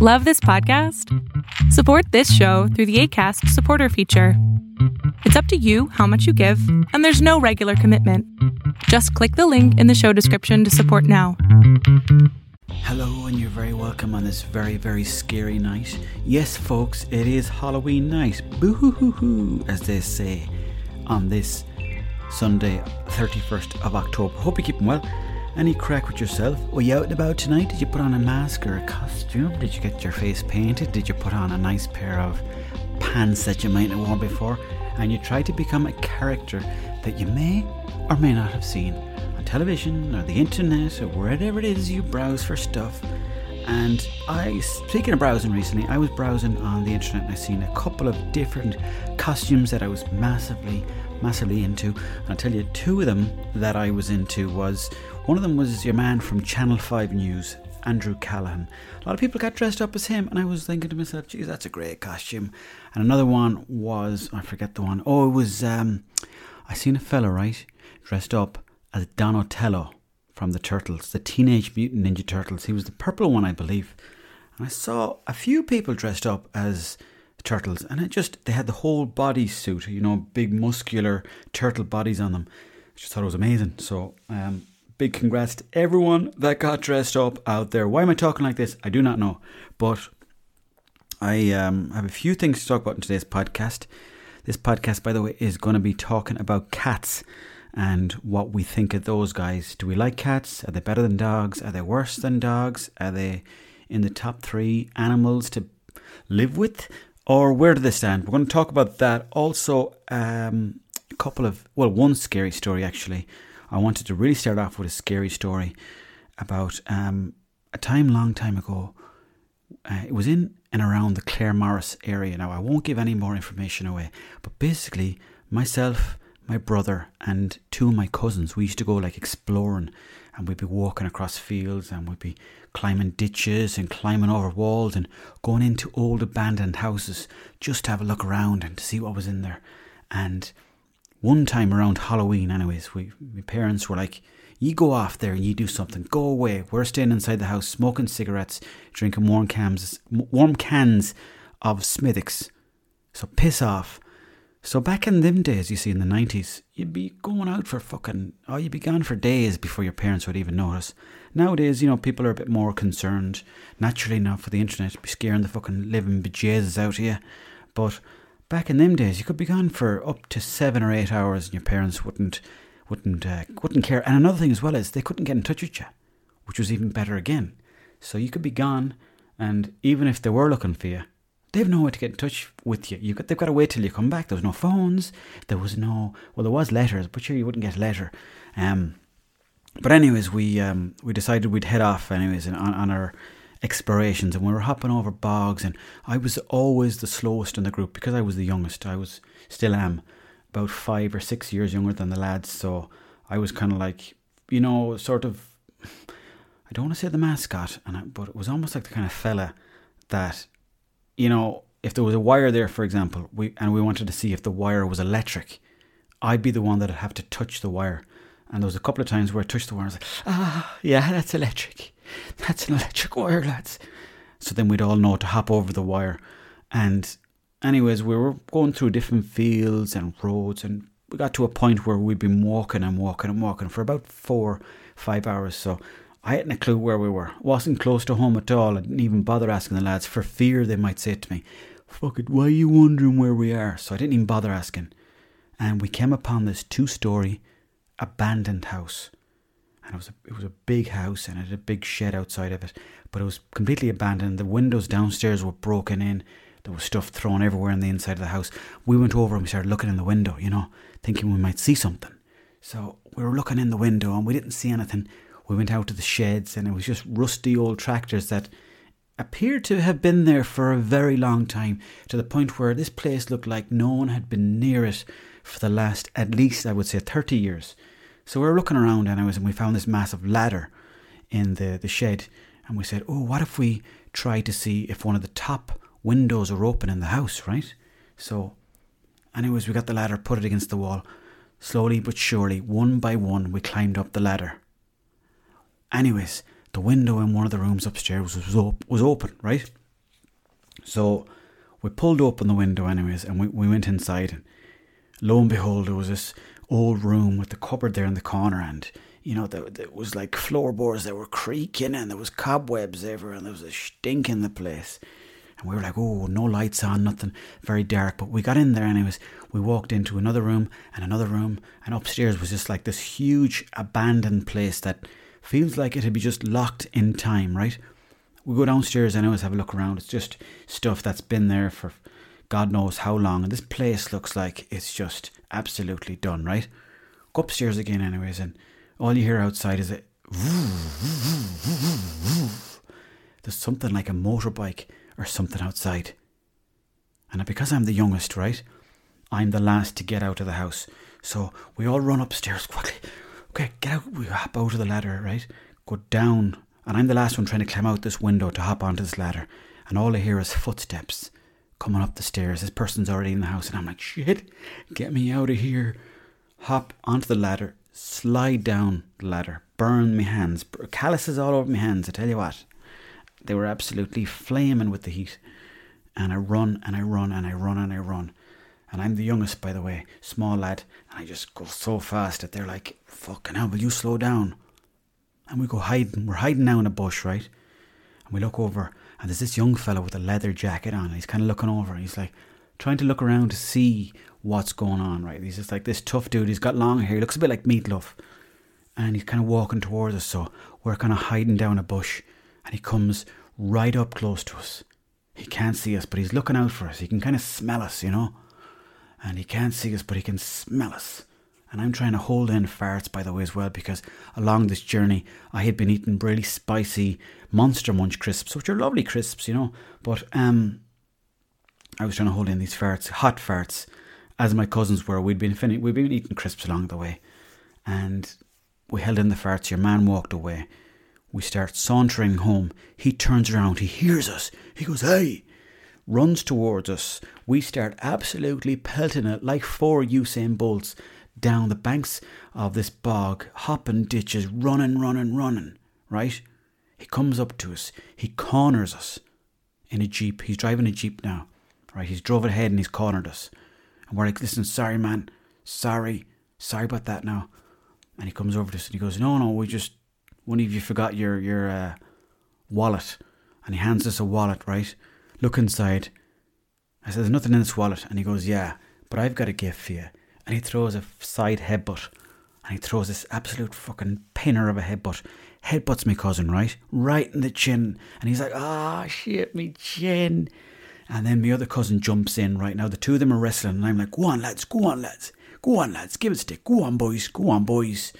Love this podcast? Support this show through the ACAST supporter feature. It's up to you how much you give, and there's no regular commitment. Just click the link in the show description to support now. Hello, and you're very welcome on this very, very scary night. Yes, folks, it is Halloween night. Boo hoo hoo hoo, as they say, on this Sunday, 31st of October. Hope you're keeping well. Any crack with yourself? Were you out and about tonight? Did you put on a mask or a costume? Did you get your face painted? Did you put on a nice pair of pants that you might have worn before? And you try to become a character that you may or may not have seen on television or the internet or wherever it is you browse for stuff. And I, speaking of browsing recently, I was browsing on the internet and I seen a couple of different costumes that I was massively, massively into. And I'll tell you, two of them that I was into was one of them was your man from Channel 5 News, Andrew Callaghan. A lot of people got dressed up as him, and I was thinking to myself, geez, that's a great costume. And another one was, I forget the one. Oh, it was, um, I seen a fella, right, dressed up as Donatello from the Turtles, the Teenage Mutant Ninja Turtles. He was the purple one, I believe. And I saw a few people dressed up as turtles, and it just, they had the whole body suit, you know, big muscular turtle bodies on them. I just thought it was amazing. So, um, big congrats to everyone that got dressed up out there. Why am I talking like this? I do not know. But I um, have a few things to talk about in today's podcast. This podcast, by the way, is going to be talking about cats and what we think of those guys. Do we like cats? Are they better than dogs? Are they worse than dogs? Are they in the top three animals to live with? Or where do they stand? We're going to talk about that. Also, um, a couple of, well, one scary story actually I wanted to really start off with a scary story about um, a time, long time ago. Uh, it was in and around the Claremorris area. Now, I won't give any more information away, but basically, myself, my brother, and two of my cousins, we used to go like exploring and we'd be walking across fields and we'd be climbing ditches and climbing over walls and going into old abandoned houses just to have a look around and to see what was in there. And one time around Halloween, anyways, we my parents were like, "You go off there and you do something. Go away. We're staying inside the house, smoking cigarettes, drinking warm cans, warm cans of Smithwick's. So piss off." So back in them days, you see, in the nineties, you'd be going out for fucking, oh, you'd be gone for days before your parents would even notice. Nowadays, you know, people are a bit more concerned. Naturally enough, for the internet, be scaring the fucking living bejesus out of you. But back in them days, you could be gone for up to seven or eight hours, and your parents wouldn't wouldn't uh, wouldn't care. And another thing as well is they couldn't get in touch with you, which was even better again. So you could be gone, and even if they were looking for you, they've no way to get in touch with you. you got, they've got to wait till you come back. There was no phones. There was no well, there was letters, but sure you wouldn't get a letter. Um, but anyways, we um, we decided we'd head off anyways on, on our explorations and we were hopping over bogs and I was always the slowest in the group because I was the youngest. I was still am about five or six years younger than the lads, so I was kind of like you know sort of I don't want to say the mascot, and I, but it was almost like the kind of fella that you know if there was a wire there, for example, we and we wanted to see if the wire was electric, I'd be the one that'd have to touch the wire. And there was a couple of times where I touched the wire and I was like, ah, yeah, that's electric. That's an electric wire, lads. So then we'd all know to hop over the wire. And, anyways, we were going through different fields and roads, and we got to a point where we'd been walking and walking and walking for about four, five hours. So I hadn't a clue where we were. Wasn't close to home at all. I didn't even bother asking the lads for fear they might say to me, Fuck it, why are you wondering where we are? So I didn't even bother asking. And we came upon this two story abandoned house and it was a, it was a big house and it had a big shed outside of it, but it was completely abandoned. The windows downstairs were broken in. There was stuff thrown everywhere in the inside of the house. We went over and we started looking in the window, you know, thinking we might see something. So we were looking in the window and we didn't see anything. We went out to the sheds and it was just rusty old tractors that appeared to have been there for a very long time, to the point where this place looked like no one had been near it for the last, at least, I would say, 30 years. So we were looking around anyways and we found this massive ladder in the, the shed and we said, Oh, what if we try to see if one of the top windows are open in the house, right? So anyways, we got the ladder, put it against the wall. Slowly but surely, one by one, we climbed up the ladder. Anyways, the window in one of the rooms upstairs was, was, op- was open, right? So we pulled open the window, anyways, and we, we went inside. And lo and behold, there was this old room with the cupboard there in the corner, and you know, there, was like floorboards that were creaking, and there was cobwebs everywhere, and there was a stink in the place. And we were like, oh, no lights on, nothing, very dark. But we got in there, anyways. We walked into another room and another room, and upstairs was just like this huge abandoned place that feels like it'd be just locked in time, right? We go downstairs and always have a look around. It's just stuff that's been there for God knows how long. And this place looks like it's just absolutely done, right? Go upstairs again, anyways, and all you hear outside is a there's something like a motorbike or something outside. And because I'm the youngest, right? I'm the last to get out of the house. So we all run upstairs quickly. Okay, get out. We hop out of the ladder, right? Go down. And I'm the last one trying to climb out this window to hop onto this ladder. And all I hear is footsteps coming up the stairs. This person's already in the house. And I'm like, shit, get me out of here. Hop onto the ladder, slide down the ladder, burn my hands, calluses all over my hands. I tell you what, they were absolutely flaming with the heat. And I run and I run and I run and I run. And I'm the youngest, by the way, small lad. And I just go so fast that they're like, fucking hell, will you slow down? And we go hiding. We're hiding now in a bush, right? And we look over, and there's this young fellow with a leather jacket on. And he's kind of looking over. And he's like trying to look around to see what's going on, right? He's just like this tough dude. He's got long hair. He looks a bit like Meatloaf. And he's kind of walking towards us. So we're kind of hiding down a bush. And he comes right up close to us. He can't see us, but he's looking out for us. He can kind of smell us, you know? and he can't see us, but he can smell us. And I'm trying to hold in farts, by the way, as well, because along this journey, I had been eating really spicy Monster Munch crisps, which are lovely crisps, you know. But um, I was trying to hold in these farts, hot farts, as my cousins were. We'd been fin- we'd been eating crisps along the way, and we held in the farts. Your man walked away. We start sauntering home. He turns around. He hears us. He goes, "Hey!" runs towards us. We start absolutely pelting it like four Usain Bolts down the banks of this bog, hopping ditches, running, running, running, right? He comes up to us. He corners us in a Jeep. He's driving a Jeep now, right? He's drove ahead and he's cornered us. And we're like, listen, sorry, man. Sorry. Sorry about that now. And he comes over to us and he goes, no, no, we just, one of you forgot your, your uh, wallet. And he hands us a wallet, right? look inside. I said, There's nothing in this wallet. And he goes, Yeah, but I've got a gift for you. And he throws a side headbutt. And he throws this absolute fucking pinner of a headbutt. Headbutts my cousin, right? Right in the chin. And he's like, Ah, oh, shit, me chin. And then my other cousin jumps in right now. The two of them are wrestling. And I'm like, Go on, lads, go on, lads. Go on, lads, give it a stick. Go on, boys, go on, boys.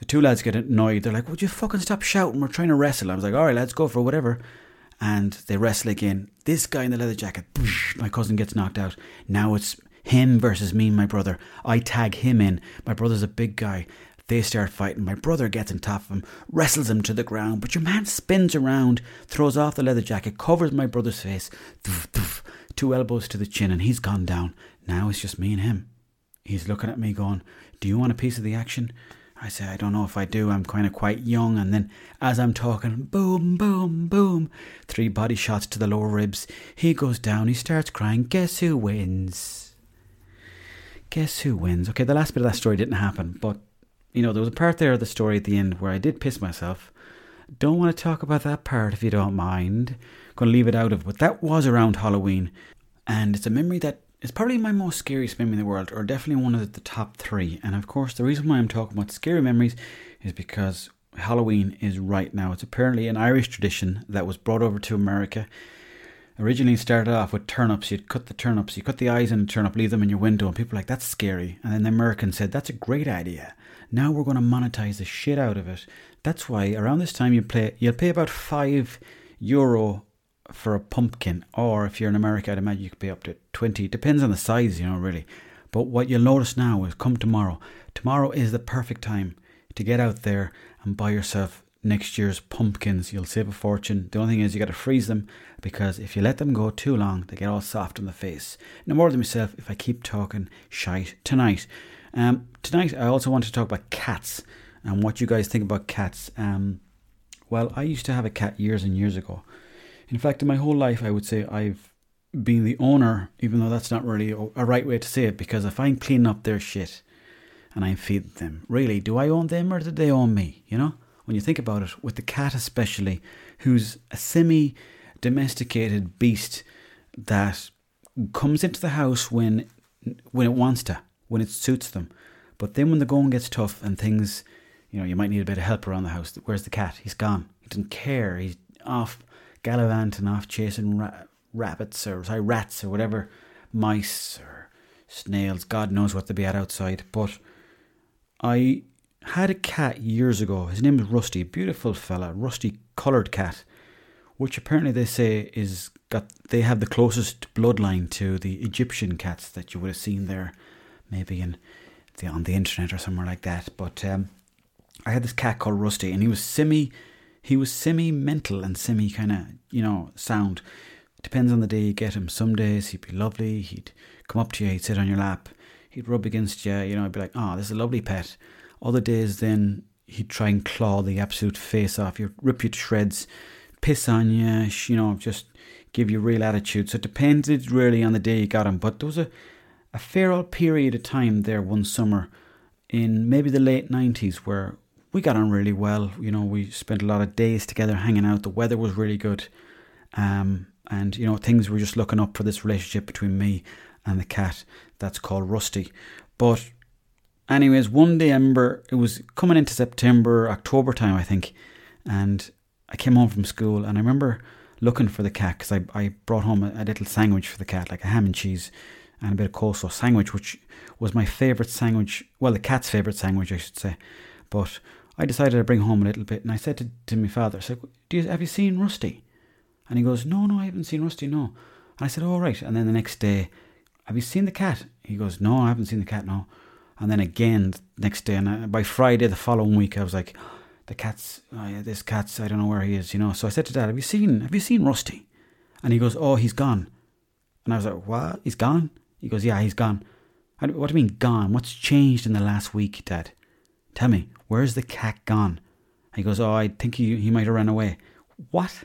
The two lads get annoyed. They're like, Would you fucking stop shouting? We're trying to wrestle. I was like, All right, let's go for whatever and they wrestle again. This guy in the leather jacket, my cousin gets knocked out. Now it's him versus me, my brother. I tag him in. My brother's a big guy. They start fighting. My brother gets on top of him, wrestles him to the ground. But your man spins around, throws off the leather jacket, covers my brother's face, two elbows to the chin, and he's gone down. Now it's just me and him. He's looking at me going, Do you want a piece of the action? I say, I don't know if I do. I'm kind of quite young. And then as I'm talking, boom, boom, boom, three body shots to the lower ribs. He goes down. He starts crying. Guess who wins? Guess who wins? Okay, the last bit of that story didn't happen. But, you know, there was a part there of the story at the end where I did piss myself. Don't want to talk about that part if you don't mind. To leave it out of. But that was around Halloween. And it's a memory that is probably my most scariest memory in the world, or definitely one of the top three. And of course, the reason why I'm talking about scary memories is because Halloween is right now. It's apparently an Irish tradition that was brought over to America. Originally started off with turnips. You'd cut the turnips, you cut the eyes in a turnip, leave them in your window, and people like that's scary. And then the Americans said that's a great idea. Now we're going to monetize the shit out of it. That's why around this time you play, you'll pay about five euro for a pumpkin, or if you're in America, I'd imagine you could pay up to 20. Depends on the size, you know, really. But what you'll notice now is come tomorrow. Tomorrow is the perfect time to get out there and buy yourself next year's pumpkins. You'll save a fortune. The only thing is you got to freeze them because if you let them go too long, they get all soft on the face. No more than myself if I keep talking shite tonight. Um, tonight I also want to talk about cats and what you guys think about cats. Um, well, I used to have a cat years and years ago In fact, in my whole life, I would say I've been the owner, even though that's not really a right way to say it, because if I'm cleaning up their shit and I'm feeding them, really, do I own them or do they own me? You know? When you think about it, with the cat especially, who's a semi domesticated beast that comes into the house when when it wants to, when it suits them. But then when the going gets tough and things, you know, you might need a bit of help around the house. Where's the cat? He's gone. He doesn't care. He's off gallivanting, off chasing ra- rabbits or sorry, rats or whatever, mice or snails. God knows what they be at outside. But I had a cat years ago. His name is Rusty, a beautiful fella, rusty coloured cat, which apparently they say is got. They have the closest bloodline to the Egyptian cats that you would have seen there, maybe in the on the internet or somewhere like that. But um, I had this cat called Rusty, and he was semi. He was semi mental and semi kind of, you know, sound. Depends on the day you get him. Some days he'd be lovely. He'd come up to you. He'd sit on your lap. He'd rub against you. You know, I'd be like, oh, this is a lovely pet. Other days, then he'd try and claw the absolute face off you, rip you to shreds, piss on you. You know, just give you real attitude. So it depended really on the day you got him. But there was a a fair old period of time there one summer in maybe the late 90s where we got on really well. You know, we spent a lot of days together hanging out. The weather was really good. Um, and, you know, things were just looking up for this relationship between me and the cat that's called Rusty. But, anyways, one day I remember it was coming into September, October time, I think. And I came home from school and I remember looking for the cat because I, I brought home a, a little sandwich for the cat, like a ham and cheese and a bit of coleslaw sandwich, which was my favourite sandwich. Well, the cat's favourite sandwich, I should say. But I decided to bring home a little bit, and I said to, to my father, I said, Do you, have you seen Rusty? And he goes, No, no, I haven't seen Rusty, no. And I said, All oh, right. And then the next day, Have you seen the cat? He goes, No, I haven't seen the cat, no. And then again, next day, and I, by Friday the following week, I was like, The cat's, oh yeah, this cat's, I don't know where he is, you know. So I said to Dad, Have you seen, have you seen Rusty? And he goes, Oh, he's gone. And I was like, What? He's gone? He goes, Yeah, he's gone. what do you mean gone? What's changed in the last week, Dad? Tell me, where's the cat gone? he goes, Oh, I think he, he might have run away. What?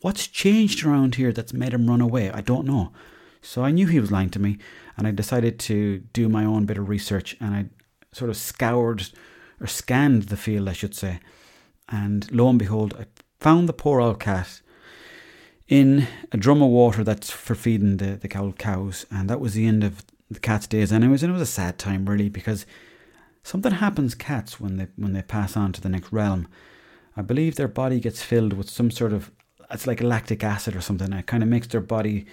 What's changed around here that's made him run away? I don't know. So I knew he was lying to me, and I decided to do my own bit of research, and I sort of scoured or scanned the field, I should say. And lo and behold, I found the poor old cat in a drum of water that's for feeding the, the old cows, and that was the end of the cat's days. Anyways, and it was a sad time really because Something happens cats when they when they pass on to the next realm. I believe their body gets filled with some sort of it's like lactic acid or something. It kind of makes their body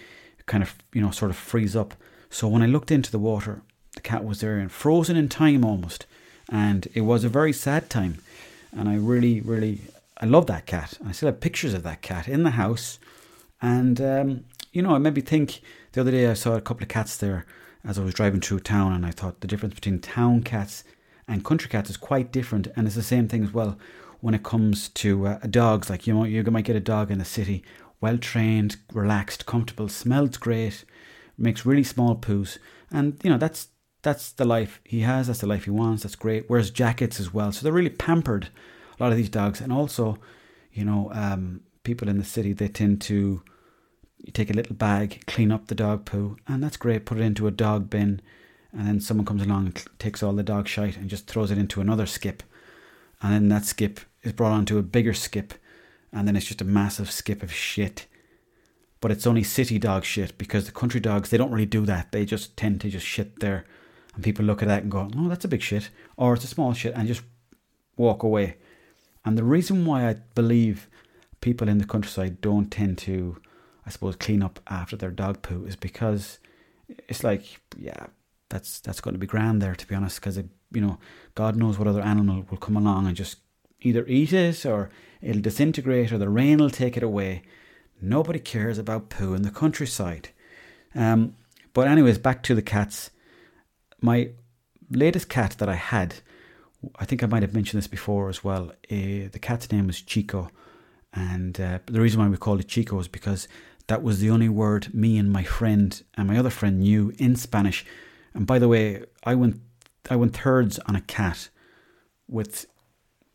kind of you know sort of freeze up. So when I looked into the water, the cat was there and frozen in time almost, and it was a very sad time. And I really, really, I love that cat. I still have pictures of that cat in the house. And um, you know, it made me think. The other day I saw a couple of cats there as I was driving through town, and I thought the difference between town cats and country cats is quite different, and it's the same thing as well when it comes to uh, dogs. Like you know, you might get a dog in the city, well trained, relaxed, comfortable, smells great, makes really small poos, and you know that's that's the life he has. That's the life he wants. That's great. Wears jackets as well, so they're really pampered. A lot of these dogs, and also, you know, um, people in the city they tend to take a little bag, clean up the dog poo, and that's great. Put it into a dog bin and then someone comes along and takes all the dog shite and just throws it into another skip, and then that skip is brought onto a bigger skip, and then it's just a massive skip of shit. But it's only city dog shit because the country dogs they don't really do that. They just tend to just shit there, and people look at that and go, "Oh, that's a big shit," or "It's a small shit," and just walk away. And the reason why I believe people in the countryside don't tend to, I suppose, clean up after their dog poo is because it's like, yeah, that's that's going to be grand there to be honest because you know god knows what other animal will come along and just either eat it or it'll disintegrate or the rain will take it away. Nobody cares about poo in the countryside. Um, but anyways back to the cats. My latest cat that i had i think i might have mentioned this before as well uh, the cat's name was chico. And uh, the reason why we called it chico is because that was the only word me and my friend and my other friend knew in spanish. And by the way, I went I went thirds on a cat with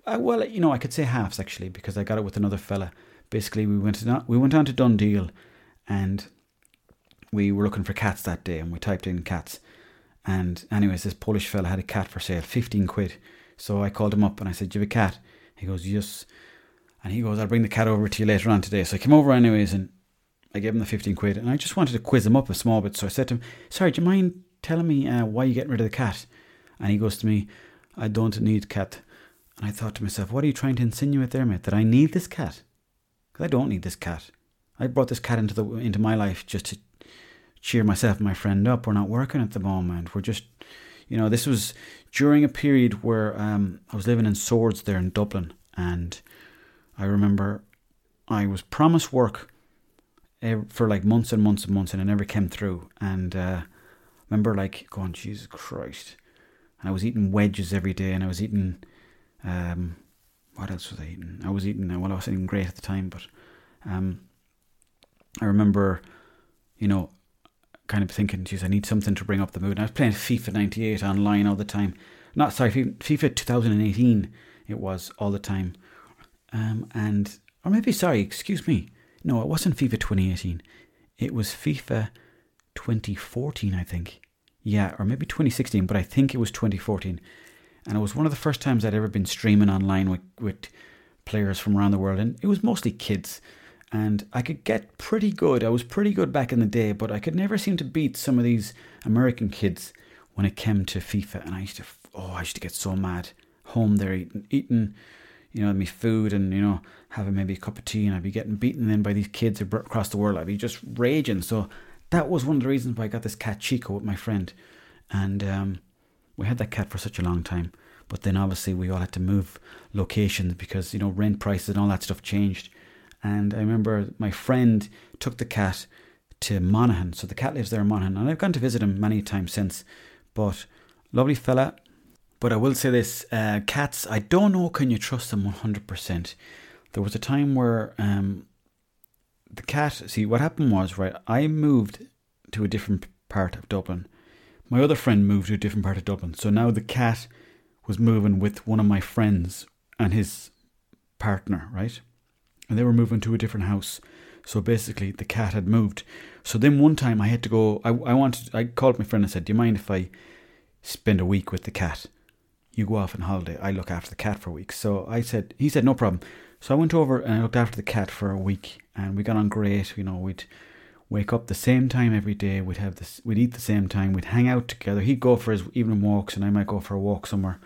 well, you know, I could say halves actually because I got it with another fella basically we went to, we went on to DoneDeal, and we were looking for cats that day, and we typed in cats. And anyways, this Polish fella had a cat for sale, fifteen quid. So I called him up and I said, "Do you have a cat?" He goes, "Yes." And he goes, "I'll bring the cat over to you later on today." So I came over anyways, and I gave him the fifteen quid, and I just wanted to quiz him up a small bit. So I said to him, "Sorry, do you mind telling me uh, why you getting rid of the cat?" And he goes to me, "I don't need cat." And I thought to myself, "What are you trying to insinuate there, mate? That I need this cat? Because I don't need this cat. I brought this cat into the into my life just to cheer myself and my friend up. We're not working at the moment. We're just, you know, this was during a period where um, I was living in Swords there in Dublin, and I remember I was promised work for like months and months and months, and it never came through. And uh, remember, like going, Jesus Christ! And I was eating wedges every day, and I was eating, um, what else was I eating? I was eating well, I was eating great at the time, but um, I remember, you know, kind of thinking, geez, I need something to bring up the mood. And I was playing FIFA 98 online all the time. Not, sorry, FIFA 2018 it was all the time. Um, and, or maybe, sorry, excuse me. No, it wasn't FIFA 2018. It was FIFA 2014, I think. Yeah, or maybe 2016, but I think it was 2014. And it was one of the first times I'd ever been streaming online with, with players from around the world. And it was mostly kids and I could get pretty good. I was pretty good back in the day, but I could never seem to beat some of these American kids when it came to FIFA. And I used to, oh, I used to get so mad. Home there eating, eating, you know, me food and you know having maybe a cup of tea, and I'd be getting beaten then by these kids across the world. I'd be just raging. So that was one of the reasons why I got this cat Chico with my friend, and um, we had that cat for such a long time. But then obviously we all had to move locations because you know rent prices and all that stuff changed and I remember my friend took the cat to Monaghan. So the cat lives there in Monaghan. And I've gone to visit him many times since. But lovely fella. But I will say this uh, cats, I don't know, can you trust them 100%? There was a time where um, the cat, see, what happened was, right, I moved to a different part of Dublin. My other friend moved to a different part of Dublin. So now the cat was moving with one of my friends and his partner, right? and they were moving to a different house. So basically, the cat had moved. So then one time I had to go. I, I wanted. I called my friend and said, "Do you mind if I spend a week with the cat? You go off on holiday. I look after the cat for a week." So I said, he said, "No problem." So I went over and I looked after the cat for a week, and we got on great. You know, we'd wake up the same time every day. We'd have this. We'd eat the same time. We'd hang out together. He'd go for his evening walks, and I might go for a walk somewhere.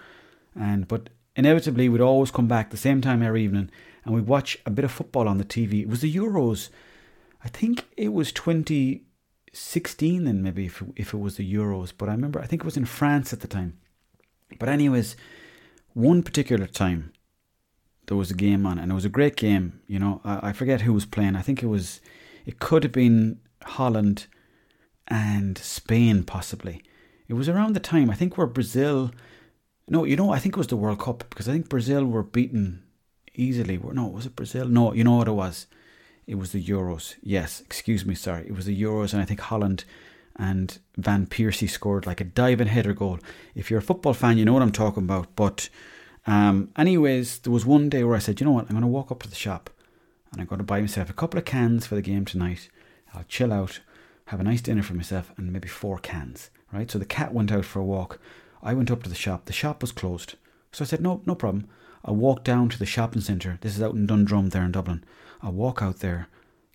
And but inevitably, we'd always come back the same time every evening and we'd watch a bit of football on the TV. It was the Euros. I think it was 2016 then maybe if, if it was the Euros, but I remember I think it was in France at the time. But anyways, one particular time there was a game on and it was a great game, you know. I, I forget who was playing. I think it was it could have been Holland and Spain possibly. It was around the time I think where Brazil no, you know, I think it was the World Cup because I think Brazil were beaten easily. No, was it Brazil? No, you know what it was? It was the Euros. Yes, excuse me, sorry. It was the Euros, and I think Holland and Van Persie scored like a diving header goal. If you're a football fan, you know what I'm talking about. But, um, anyways, there was one day where I said, you know what, I'm going to walk up to the shop and I'm going to buy myself a couple of cans for the game tonight. I'll chill out, have a nice dinner for myself, and maybe four cans, right? So the cat went out for a walk. I went up to the shop. The shop was closed. So I said, no, no problem. I walk down to the shopping centre. This is out in Dundrum there in Dublin. I walk out there,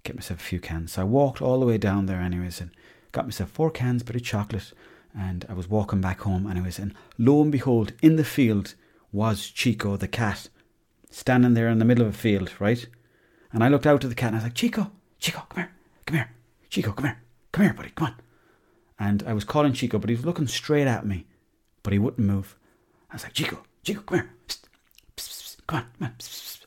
get myself a few cans. So I walked all the way down there anyways and got myself four cans, bit of chocolate, and I was walking back home anyways. And lo and behold, in the field was Chico the cat, standing there in the middle of a field, right? And I looked out at the cat and I was like, Chico, Chico, come here, come here, Chico, come here, come here, buddy, come on. And I was calling Chico, but he was looking straight at me, but he wouldn't move. I was like, Chico, Chico, come here come on, come on.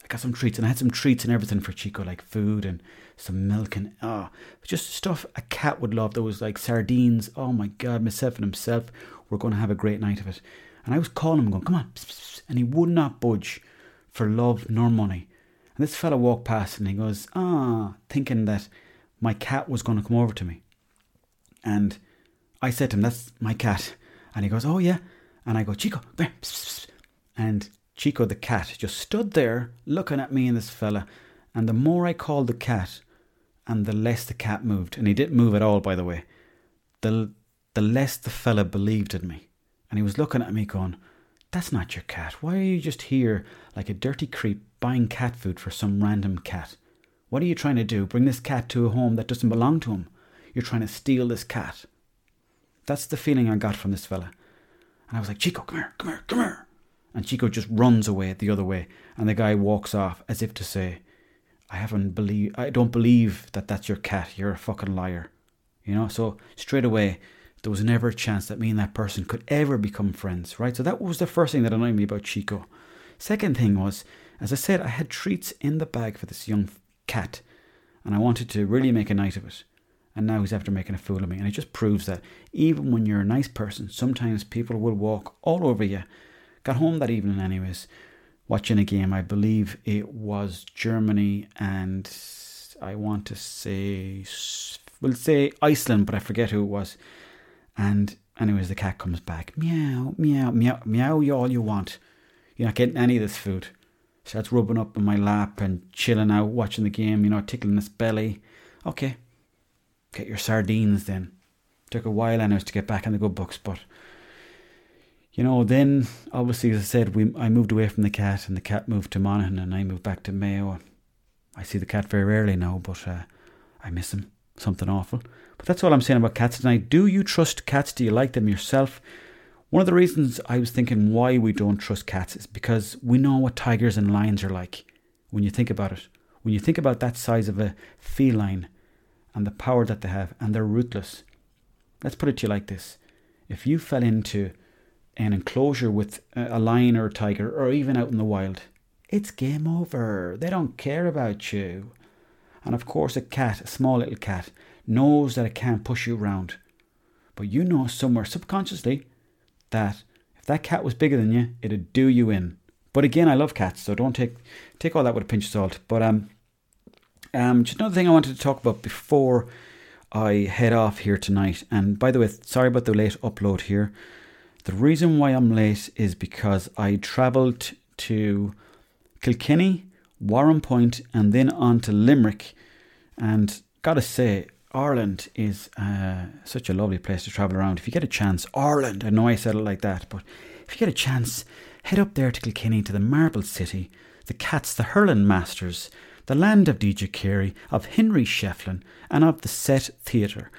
I got some treats, and I had some treats and everything for Chico, like food and some milk and oh, just stuff a cat would love. There was like sardines. Oh my god, myself and himself were going to have a great night of it. And I was calling him, going, "Come on," and he would not budge for love nor money. And this fella walked past, and he goes, "Ah," thinking that my cat was going to come over to me. And I said to him, "That's my cat," and he goes, "Oh yeah," and I go, "Chico, come here," and Chico the cat just stood there looking at me and this fella, And the more I called the cat, and the less the cat moved, and he didn't move at all, by the way, the, the less the fella believed in me. And he was looking at me going, That's not your cat. Why are you just here like a dirty creep buying cat food for some random cat? What are you trying to do? Bring this cat to a home that doesn't belong to him. You're trying to steal this cat. That's the feeling I got from this fella. And I was like, Chico, come here, come here, come here. And Chico just runs away the other way. And the guy walks off as if to say, I haven't believe I don't believe that that's your cat. You're a fucking liar. You know, so straight away there was never a chance that me and that person could ever become friends, right? So that was the first thing that annoyed me about Chico. Second thing was, as I said, I had treats in the bag for this young cat, and I wanted to really make a night of it. And now he's after making a fool of me. And it just proves that even when you're a nice person, sometimes people will walk all over you. Got home that evening, anyways, watching a game. I believe it was Germany and I want to say, we'll say Iceland, but I forget who it was. And anyways, the cat comes back. Meow, meow, meow, meow you all you want. You're not getting any of this food. Starts rubbing up in my lap and chilling out, watching the game, you know, tickling his belly. Okay, get your sardines then. Took a while anyways to get back in the good books, but you know, then obviously as I said, we I moved away from the cat and the cat moved to Monaghan and I moved back to Mayo. I see the cat very rarely now, but uh, I miss him. Something awful. But that's all I'm saying about cats tonight. Do you trust cats? Do you like them yourself? One of the reasons I was thinking why we don't trust cats is because we know what tigers and lions are like when you think about it. When you think about that size of a feline and the power that they have, and they're ruthless. Let's put it to you like this if you fell into an enclosure with a lion or a tiger, or even out in the wild, it's game over. They don't care about you. And of course, a cat, a small little cat, knows that it can't push you around. But you know somewhere subconsciously that if that cat was bigger than you, it'd do you in. But again, I love cats, so don't take take all that with a pinch of salt. But um, um, just another thing I wanted to talk about before I head off here tonight. And by the way, sorry about the late upload here. The reason why I'm late is because I travelled to Kilkenny, Warrenpoint, and then on to Limerick. And gotta say, Ireland is uh, such a lovely place to travel around. If you get a chance, Ireland, I know I said it like that, but if you get a chance, head up there to Kilkenny to the Marble City, the Cats, the Hurling Masters, the land of DJ Carey, of Henry Shefflin, and of the Set Theatre.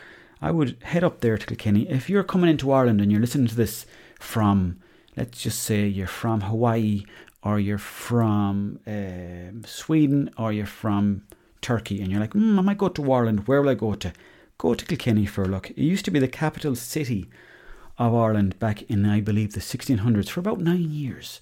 I would head up there to Kilkenny. If you're coming into Ireland and you're listening to this from, let's just say you're from Hawaii, or you're from uh, Sweden, or you're from Turkey and you're like, mm, I might go to Ireland. Where will I go to? Go to Kilkenny for a look. It used to be the capital city of Ireland back in, I believe, the 1600s for about nine years.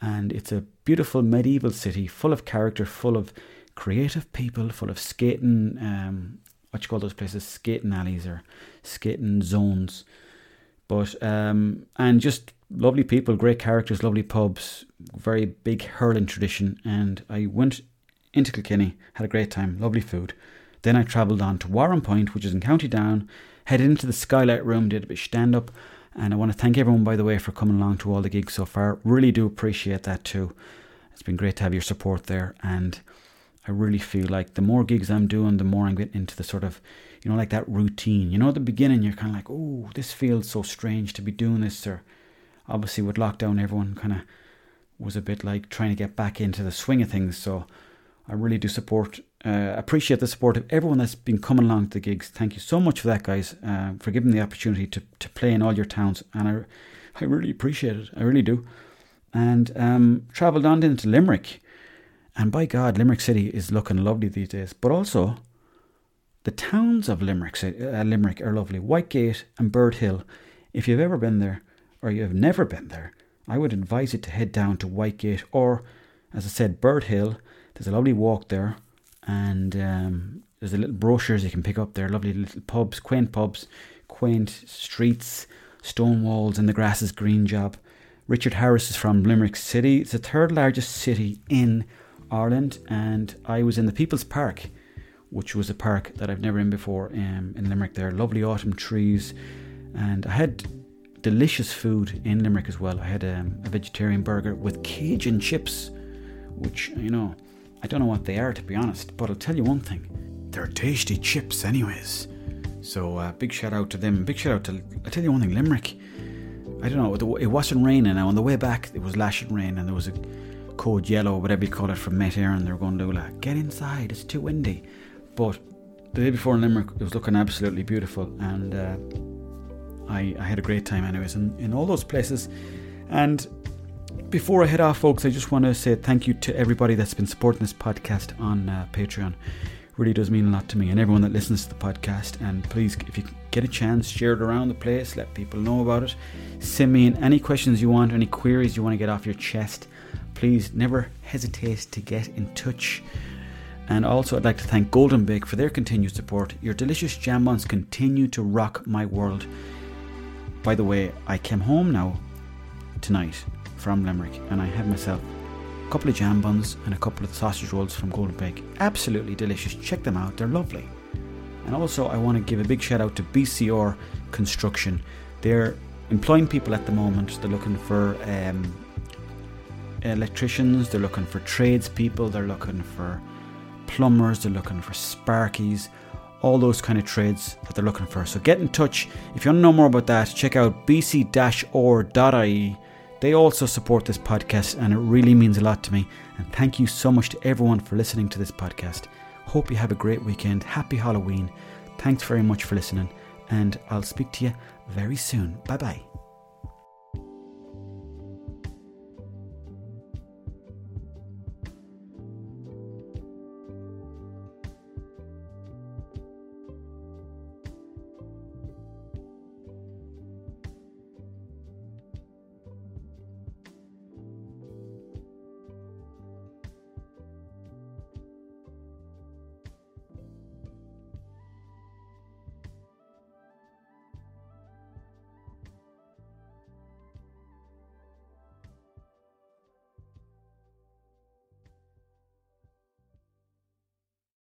And it's a beautiful medieval city full of character, full of creative people, full of skating, um, what you call those places, skating alleys or skating zones. But, um, and just lovely people, great characters, lovely pubs, very big hurling tradition. And I went into Kilkenny, had a great time, lovely food. Then I travelled on to Warrenpoint, which is in County Down, headed into the Skylight Room, did a bit of stand up, and I want to thank everyone, by the way, for coming along to all the gigs so far. Really do appreciate that too. It's been great to have your support there, and I really feel like the more gigs I'm doing, the more I'm getting into the sort of, you know, like that routine. You know, at the beginning, you're kind of like, oh, this feels so strange to be doing this, or obviously with lockdown, everyone kind of was a bit like trying to get back into the swing of things. So I really do support, uh, appreciate the support of everyone that's been coming along to the gigs. Thank you so much for that, guys, uh, for giving the opportunity to, to play in all your towns. And I, I really appreciate it. I really do. And um, travelled on into Limerick. And by God, Limerick City is looking lovely these days. But also, the towns of Limerick, uh, Limerick are lovely. Whitegate and Bird Hill. If you've ever been there or you have never been there, I would advise you to head down to Whitegate or, as I said, Bird Hill there's a lovely walk there, and um, there's a little brochures you can pick up there. Lovely little pubs, quaint pubs, quaint streets, stone walls, and the grass is green job. Richard Harris is from Limerick City. It's the third largest city in Ireland, and I was in the People's Park, which was a park that I've never been before um, in Limerick. There, lovely autumn trees, and I had delicious food in Limerick as well. I had um, a vegetarian burger with Cajun chips, which you know I don't know what they are to be honest, but I'll tell you one thing: they're tasty chips, anyways. So uh, big shout out to them. Big shout out to I'll tell you one thing: Limerick. I don't know. It wasn't raining. Now on the way back, it was lashing rain, and there was a code yellow, whatever you call it, from Met Éireann, and They were going to like, get inside. It's too windy. But the day before in Limerick, it was looking absolutely beautiful, and uh, I, I had a great time, anyways, in, in all those places. And before I head off, folks, I just want to say thank you to everybody that's been supporting this podcast on uh, Patreon. Really does mean a lot to me and everyone that listens to the podcast. And please, if you get a chance, share it around the place, let people know about it. Send me in any questions you want, any queries you want to get off your chest. Please never hesitate to get in touch. And also, I'd like to thank Golden Bake for their continued support. Your delicious jam buns continue to rock my world. By the way, I came home now tonight from Limerick and I had myself a couple of jam buns and a couple of sausage rolls from Golden Bake. Absolutely delicious. Check them out, they're lovely. And also, I want to give a big shout out to BCR Construction. They're employing people at the moment. They're looking for um, electricians, they're looking for tradespeople, they're looking for plumbers, they're looking for sparkies, all those kind of trades that they're looking for. So get in touch. If you want to know more about that, check out bcr.ie. They also support this podcast and it really means a lot to me. And thank you so much to everyone for listening to this podcast. Hope you have a great weekend. Happy Halloween. Thanks very much for listening and I'll speak to you very soon. Bye bye.